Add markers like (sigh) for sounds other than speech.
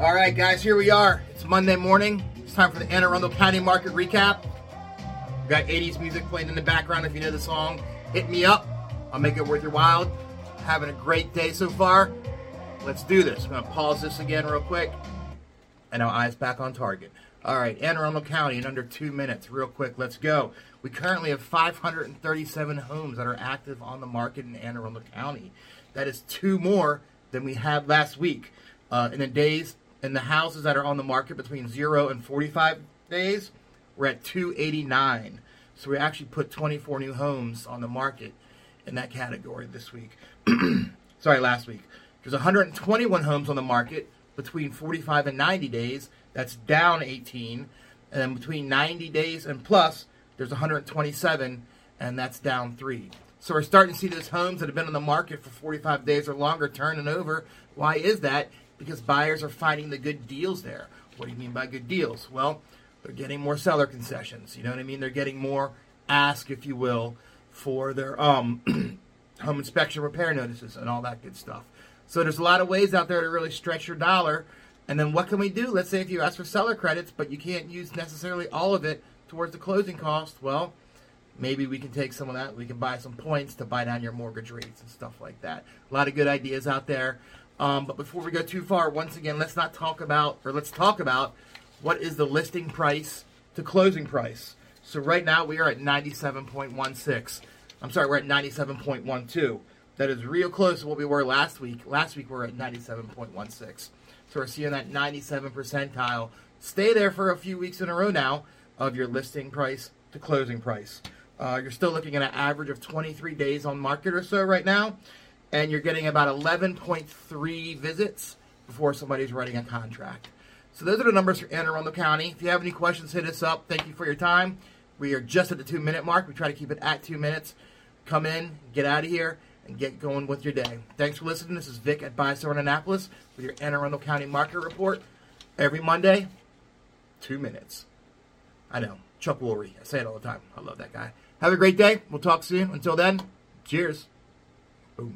All right, guys, here we are. It's Monday morning. It's time for the Anne Arundel County Market Recap. We got 80s music playing in the background. If you know the song, hit me up. I'll make it worth your while. Having a great day so far. Let's do this. I'm going to pause this again real quick. And our eyes back on target. All right, Anne Arundel County in under two minutes. Real quick, let's go. We currently have 537 homes that are active on the market in Anne Arundel County. That is two more than we had last week. Uh, in the days and the houses that are on the market between 0 and 45 days, we're at 289. So we actually put 24 new homes on the market in that category this week. (clears throat) Sorry, last week. There's 121 homes on the market between 45 and 90 days. That's down 18. And then between 90 days and plus, there's 127, and that's down 3. So we're starting to see those homes that have been on the market for 45 days or longer turning over. Why is that? Because buyers are finding the good deals there. What do you mean by good deals? Well, they're getting more seller concessions. You know what I mean? They're getting more ask, if you will, for their um, (clears throat) home inspection repair notices and all that good stuff. So there's a lot of ways out there to really stretch your dollar. And then what can we do? Let's say if you ask for seller credits, but you can't use necessarily all of it towards the closing cost. Well, maybe we can take some of that. We can buy some points to buy down your mortgage rates and stuff like that. A lot of good ideas out there. Um, but before we go too far, once again, let's not talk about, or let's talk about what is the listing price to closing price. So right now we are at 97.16. I'm sorry, we're at 97.12. That is real close to what we were last week. Last week we were at 97.16. So we're seeing that 97 percentile. Stay there for a few weeks in a row now of your listing price to closing price. Uh, you're still looking at an average of 23 days on market or so right now and you're getting about 11.3 visits before somebody's writing a contract. So those are the numbers for Anne Arundel County. If you have any questions, hit us up. Thank you for your time. We are just at the two minute mark. We try to keep it at two minutes. Come in, get out of here, and get going with your day. Thanks for listening. This is Vic at Sell Annapolis with your Anne Arundel County Market Report. Every Monday, two minutes. I know. Chuck Woolery. I say it all the time. I love that guy. Have a great day. We'll talk soon. Until then, cheers.